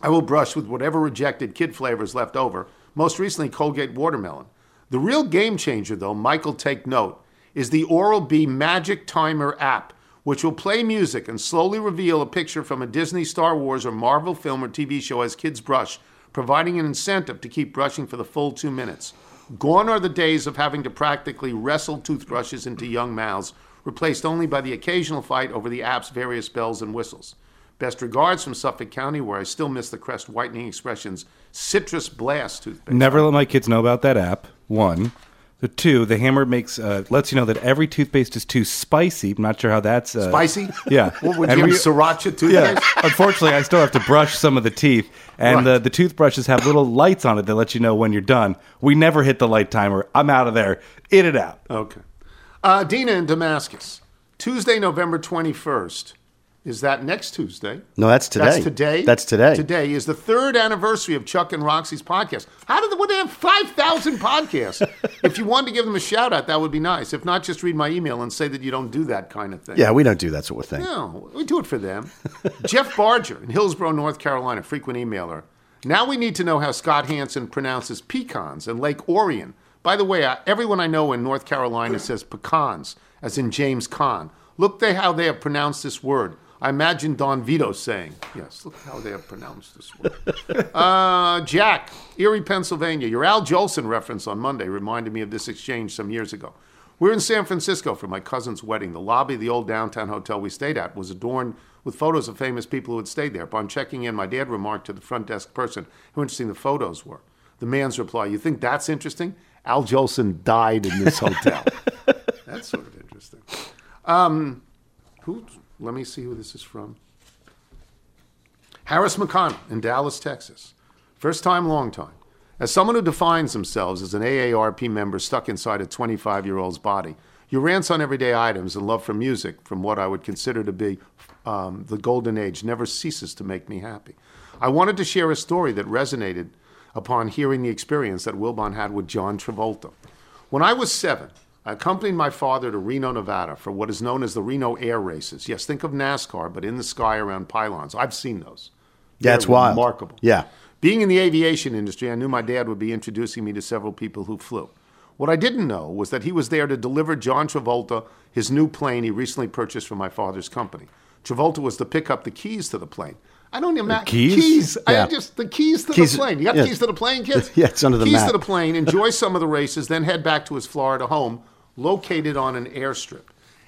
I will brush with whatever rejected kid flavors left over, most recently Colgate Watermelon. The real game changer, though, Michael, take note, is the Oral B Magic Timer app, which will play music and slowly reveal a picture from a Disney, Star Wars, or Marvel film or TV show as kids brush, providing an incentive to keep brushing for the full two minutes. Gone are the days of having to practically wrestle toothbrushes into young mouths, replaced only by the occasional fight over the app's various bells and whistles. Best regards from Suffolk County, where I still miss the Crest Whitening Expressions Citrus Blast toothpaste. Never let my kids know about that app. One. The two, the hammer makes uh, lets you know that every toothpaste is too spicy. I'm not sure how that's uh, Spicy? Yeah. What, would And you have sriracha toothpaste? Yeah. Unfortunately, I still have to brush some of the teeth, and Right. the, the toothbrushes have little lights on it that let you know when you're done. We never hit the light timer. I'm out of there. In and out. Okay. Uh, Dina in Damascus. Tuesday, November 21st. Is that next Tuesday? No, that's today. That's today? That's today. Today is the third anniversary of Chuck and Roxy's podcast. How did they, would they have 5,000 podcasts? if you wanted to give them a shout out, that would be nice. If not, just read my email and say that you don't do that kind of thing. Yeah, we don't do that sort of thing. No, we do it for them. Jeff Barger in Hillsborough, North Carolina, frequent emailer. Now we need to know how Scott Hansen pronounces pecans and Lake Orion. By the way, I, everyone I know in North Carolina says pecans, as in James Caan. Look they how they have pronounced this word. I imagine Don Vito saying, yes, look how they have pronounced this word. uh, Jack, Erie, Pennsylvania. Your Al Jolson reference on Monday reminded me of this exchange some years ago. We were in San Francisco for my cousin's wedding. The lobby of the old downtown hotel we stayed at was adorned with photos of famous people who had stayed there. Upon checking in, my dad remarked to the front desk person how interesting the photos were. The man's reply, You think that's interesting? Al Jolson died in this hotel. that's sort of interesting. Um, who? Let me see who this is from. Harris McConnell in Dallas, Texas. First time, long time. As someone who defines themselves as an AARP member stuck inside a 25 year old's body, your rants on everyday items and love for music from what I would consider to be um, the golden age never ceases to make me happy. I wanted to share a story that resonated upon hearing the experience that Wilbon had with John Travolta. When I was seven, I accompanied my father to Reno, Nevada for what is known as the Reno Air Races. Yes, think of NASCAR, but in the sky around pylons. I've seen those. Yeah, They're wild. Remarkable. Yeah. Being in the aviation industry, I knew my dad would be introducing me to several people who flew. What I didn't know was that he was there to deliver John Travolta his new plane he recently purchased from my father's company. Travolta was to pick up the keys to the plane. I don't imagine keys? keys. Yeah. I just the keys to Keys- the plane. You got yeah. keys to the plane, kids? Yeah, it's under the keys map. to the plane. Enjoy some of the races, then head back to his Florida home, located on an airstrip.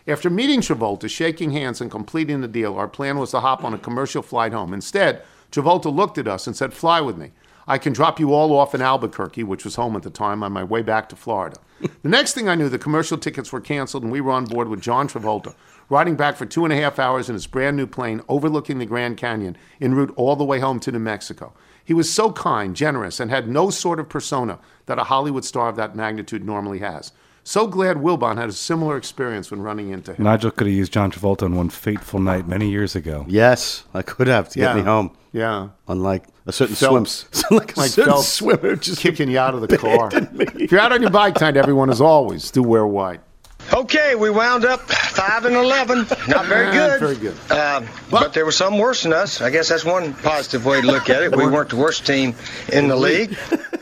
After meeting Travolta, shaking hands, and completing the deal, our plan was to hop on a commercial flight home. Instead, Travolta looked at us and said, "Fly with me. I can drop you all off in Albuquerque, which was home at the time, on my way back to Florida." the next thing I knew, the commercial tickets were canceled, and we were on board with John Travolta, riding back for two and a half hours in his brand new plane, overlooking the Grand Canyon, en route all the way home to New Mexico. He was so kind, generous, and had no sort of persona that a Hollywood star of that magnitude normally has. So glad Wilbon had a similar experience when running into him. Nigel could have used John Travolta on one fateful night many years ago. Yes, I could have to get Yeah. me home. Yeah. Unlike a certain Phelps. swim, like a Like certain Phelps swimmer, just kicking you out of the car. If you're out on your bike tonight, everyone, as always, do wear white. Okay, we wound up five and eleven. Not very Yeah, good. very good. Uh, but there was some worse than us. I guess that's one positive way to look at it. We weren't the worst team in the league.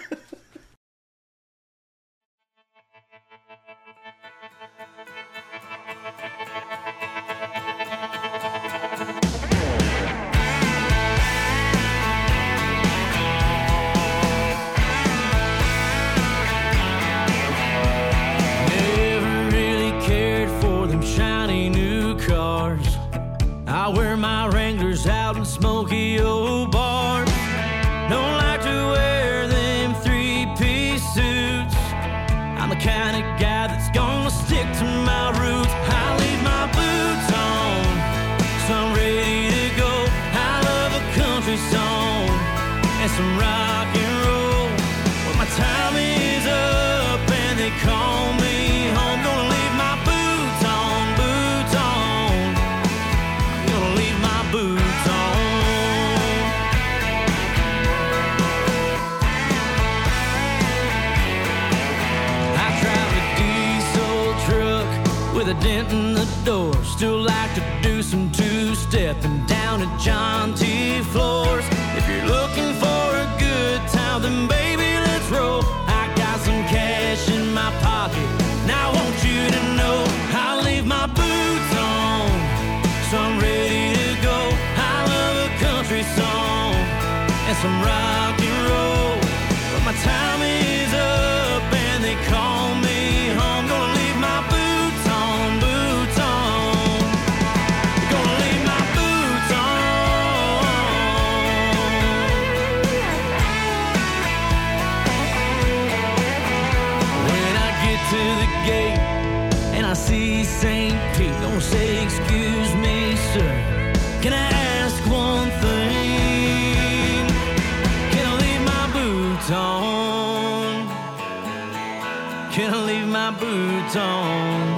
boots on.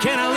Can I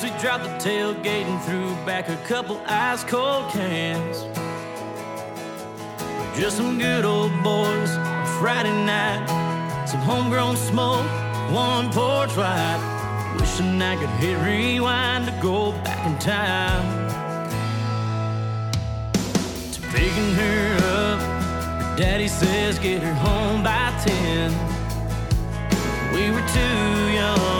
We dropped the tailgate and threw back a couple ice cold cans. Just some good old boys on Friday night. Some homegrown smoke, one porch light. Wishing I could hit rewind to go back in time. To picking her up, daddy says get her home by ten. We were too young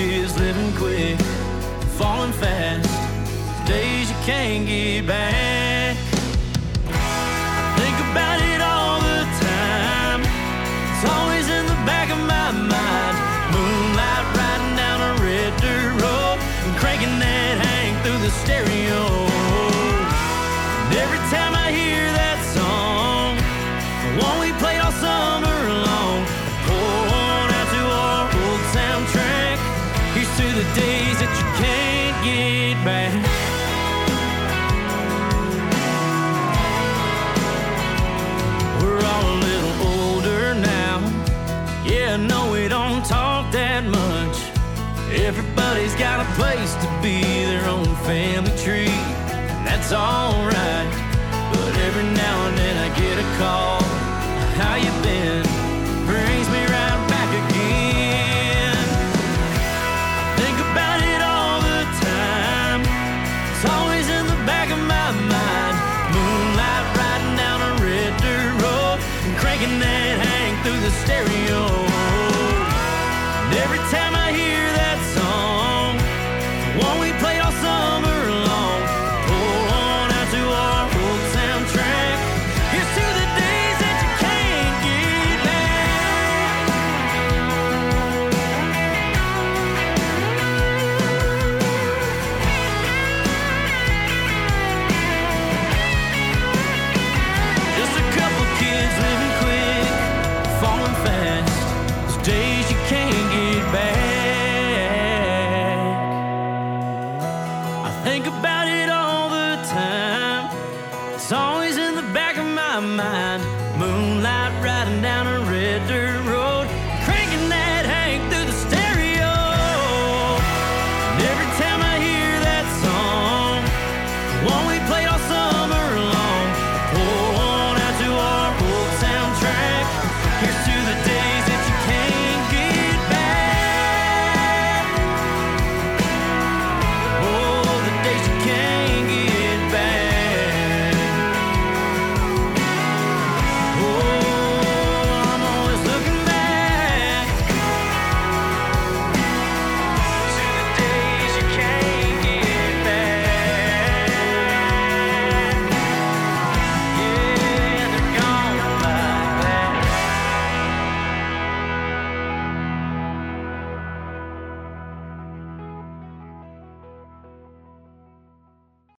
is living quick, falling fast. Days you can't get back. family tree, and that's all.